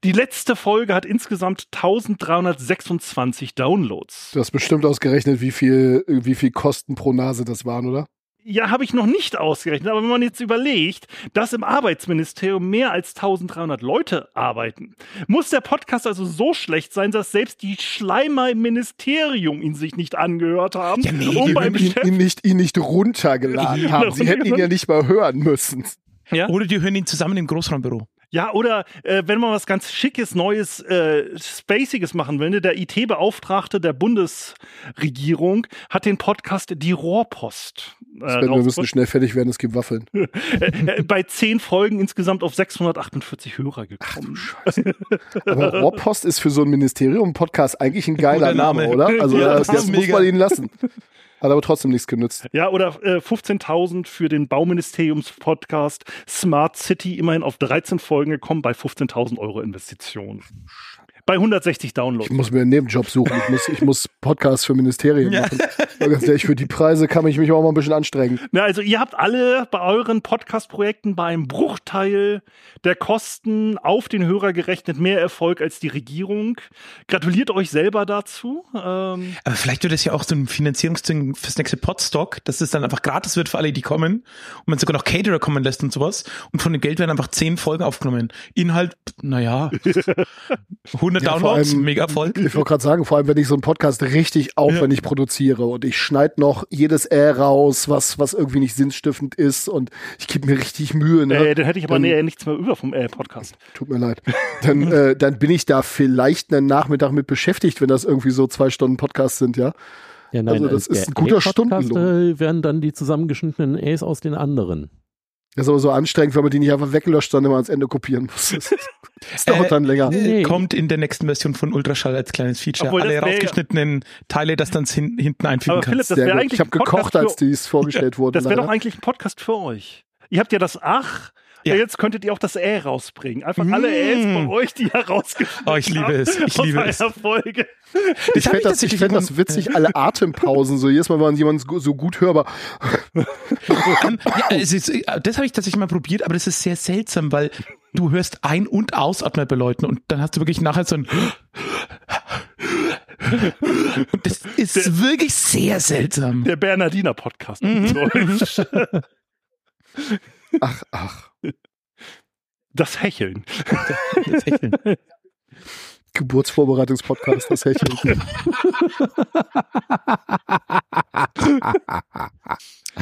Die letzte Folge hat insgesamt 1326 Downloads. Du hast bestimmt ausgerechnet, wie viel, wie viel Kosten pro Nase das waren, oder? Ja, habe ich noch nicht ausgerechnet, aber wenn man jetzt überlegt, dass im Arbeitsministerium mehr als 1300 Leute arbeiten, muss der Podcast also so schlecht sein, dass selbst die Schleimer im Ministerium ihn sich nicht angehört haben, Ja, nee, um die beim ihn, ihn, nicht, ihn nicht runtergeladen haben. Sie hätten ihn ja nicht mal hören müssen. Ja? Oder die hören ihn zusammen im Großraumbüro. Ja, oder äh, wenn man was ganz Schickes, Neues, äh, Spaciges machen will, ne? der IT-Beauftragte der Bundesregierung hat den Podcast Die Rohrpost. Äh, Sven, wir müssen schnell fertig werden, es gibt Waffeln. äh, bei zehn Folgen insgesamt auf 648 Hörer gekommen. Aber Rohrpost ist für so ein Ministerium-Podcast eigentlich ein geiler Name, Name. oder? Also Ja, das, das muss man ihn lassen. Hat aber trotzdem nichts genützt. Ja, oder äh, 15.000 für den Bauministeriums-Podcast Smart City, immerhin auf 13 Folgen gekommen bei 15.000 Euro Investitionen. Bei 160 Downloads. Ich muss mir einen Nebenjob suchen. Ich muss, ich muss Podcasts für Ministerien Ja. machen. Ganz ehrlich, für die Preise kann ich mich auch mal ein bisschen anstrengen. Na, also ihr habt alle bei euren Podcast-Projekten beim Bruchteil der Kosten auf den Hörer gerechnet mehr Erfolg als die Regierung. Gratuliert euch selber dazu. Ähm, Aber vielleicht wird es ja auch so ein Finanzierungsding fürs nächste Podstock, dass es dann einfach gratis wird für alle, die kommen und man sogar noch Caterer kommen lässt und sowas. Und von dem Geld werden einfach zehn Folgen aufgenommen. Inhalt, naja, 100 Ja, vor Downloads, allem- mega Erfolg. Ich wollte gerade sagen, vor allem wenn ich so einen Podcast richtig aufwendig produziere und ich schneide noch jedes Äh raus, was, was irgendwie nicht sinnstiftend ist und ich gebe mir richtig Mühe. Ne? äh, dann hätte ich aber Dann- näher nichts mehr über vom äh, Podcast. Tut mir leid. Dann, äh, dann bin ich da vielleicht einen Nachmittag mit beschäftigt, wenn das irgendwie so zwei Stunden Podcasts sind, ja. Ja, Also das äh, ist ein guter Stundenlohn. äh, werden dann die zusammengeschnittenen A's aus den anderen. Das ist aber so anstrengend, wenn man die nicht einfach weglöscht, sondern immer ans Ende kopieren muss. Das, dauert Äh, dann länger. Nee. Kommt in der nächsten Version von Ultraschall als kleines Feature. Obwohl, Alle wär- rausgeschnittenen Teile, das dann hin, hinten einfügen eigentlich Ich habe ein Podcast gekocht, als dies vorgestellt wurde. Das wäre doch leider. eigentlich ein Podcast für euch. Ihr habt ja das Ach. Ja. Jetzt könntet ihr auch das Ä rausbringen. Einfach Mm. alle Äs bei euch, die ihr rausgeschnitten Oh, ich liebe es, ich liebe es. Folge. Ich fände das, ich fänd das witzig, alle Atempausen, so jedes Mal, wenn jemand so so gut hörbar. Ähm, ja, es ist, das habe ich tatsächlich mal probiert, aber das ist sehr seltsam, weil du hörst ein- und ausatmen bei Leuten und dann hast du wirklich nachher so ein und das ist wirklich sehr seltsam. Der Bernardiner Podcast. Mhm. Ach, ach. Das Hecheln. Das Hecheln. Geburtsvorbereitungspodcast, das Hecheln.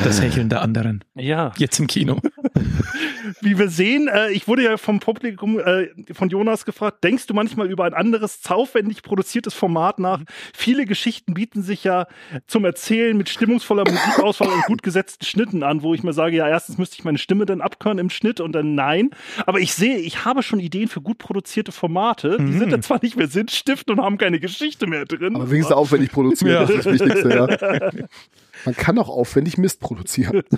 Das Hecheln der anderen. Ja. Jetzt im Kino. Wie wir sehen, äh, ich wurde ja vom Publikum äh, von Jonas gefragt, denkst du manchmal über ein anderes, aufwendig produziertes Format nach? Viele Geschichten bieten sich ja zum Erzählen mit stimmungsvoller Musikauswahl und gut gesetzten Schnitten an, wo ich mir sage, ja, erstens müsste ich meine Stimme dann abkören im Schnitt und dann nein. Aber ich sehe, ich habe schon Ideen für gut produzierte Formate. Die sind dann zwar nicht mehr Sinnstift und haben keine Geschichte mehr drin. Aber wenigstens aufwendig produziert, Ja. das ist das Wichtigste, ja. Man kann auch aufwendig Mist produzieren.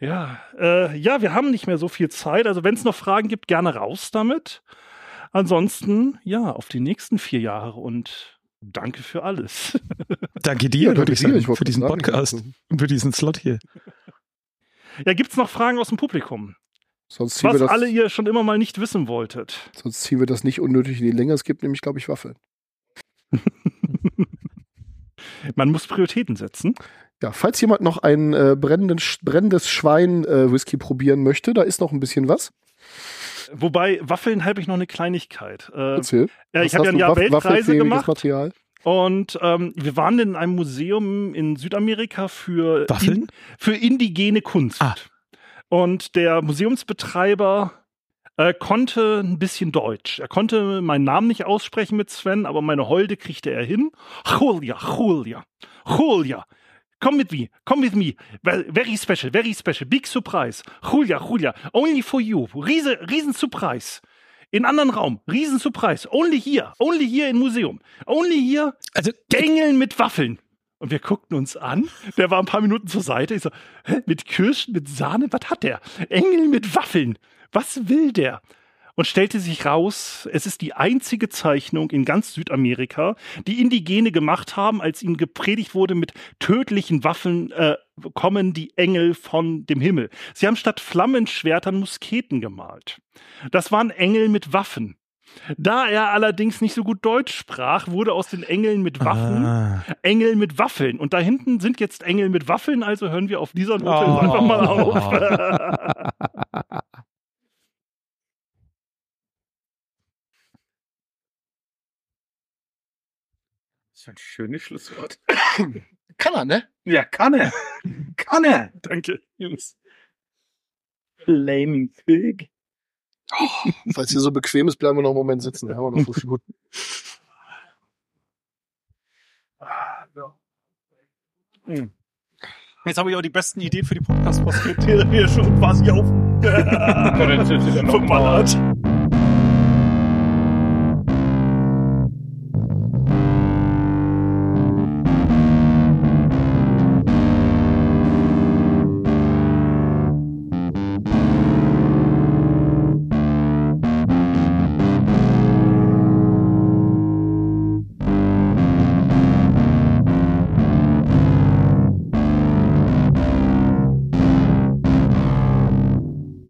Ja, äh, ja, wir haben nicht mehr so viel Zeit. Also wenn es noch Fragen gibt, gerne raus damit. Ansonsten, ja, auf die nächsten vier Jahre und danke für alles. Danke dir, würde danke ich dir, ich für diesen sagen, Podcast also- und für diesen Slot hier. Ja, gibt's noch Fragen aus dem Publikum? Sonst ziehen, wir Was das, alle ihr schon immer mal nicht wissen wolltet. sonst ziehen wir das nicht unnötig in die Länge. Es gibt nämlich, glaube ich, Waffeln. Man muss Prioritäten setzen. Ja, falls jemand noch ein äh, brennendes Schwein äh, Whisky probieren möchte, da ist noch ein bisschen was. Wobei, Waffeln habe ich noch eine Kleinigkeit. Äh, Erzähl. Was ich habe ja hast ein du? Jahr Waff- Weltreise gemacht Material. und ähm, wir waren in einem Museum in Südamerika für, Waffeln? in, für indigene Kunst. Ah. Und der Museumsbetreiber äh, konnte ein bisschen Deutsch. Er konnte meinen Namen nicht aussprechen mit Sven, aber meine Holde kriegte er hin. Julia, Julia, Julia. Come with me, come with me. Ve- Very special, very special. Big surprise. Julia, Julia, only for you. Riese, riesen Surprise. In anderen Raum, riesen Surprise. Only here, only here im Museum. Only here Also, Gängeln mit Waffeln. Und wir guckten uns an. Der war ein paar Minuten zur Seite. Ich so, hä, mit Kirschen, mit Sahne, was hat der? Engel mit Waffeln. Was will der? Und stellte sich raus, es ist die einzige Zeichnung in ganz Südamerika, die Indigene gemacht haben, als ihnen gepredigt wurde, mit tödlichen Waffen äh, kommen die Engel von dem Himmel. Sie haben statt Flammenschwertern Musketen gemalt. Das waren Engel mit Waffen. Da er allerdings nicht so gut Deutsch sprach, wurde aus den Engeln mit Waffen ah, Engel mit Waffeln. Und da hinten sind jetzt Engel mit Waffeln, also hören wir auf dieser Note Oh. einfach mal auf. ist ein schönes Schlusswort. Kann er, ne? Ja, kann er. Kann er. Danke, Jungs. Flaming Pig. Falls hier so bequem ist, bleiben wir noch einen Moment sitzen. Da haben wir noch fünf Minuten. Hm. Jetzt habe ich auch die besten Ideen für die Podcast-Post. hier schon quasi auf. Verballert.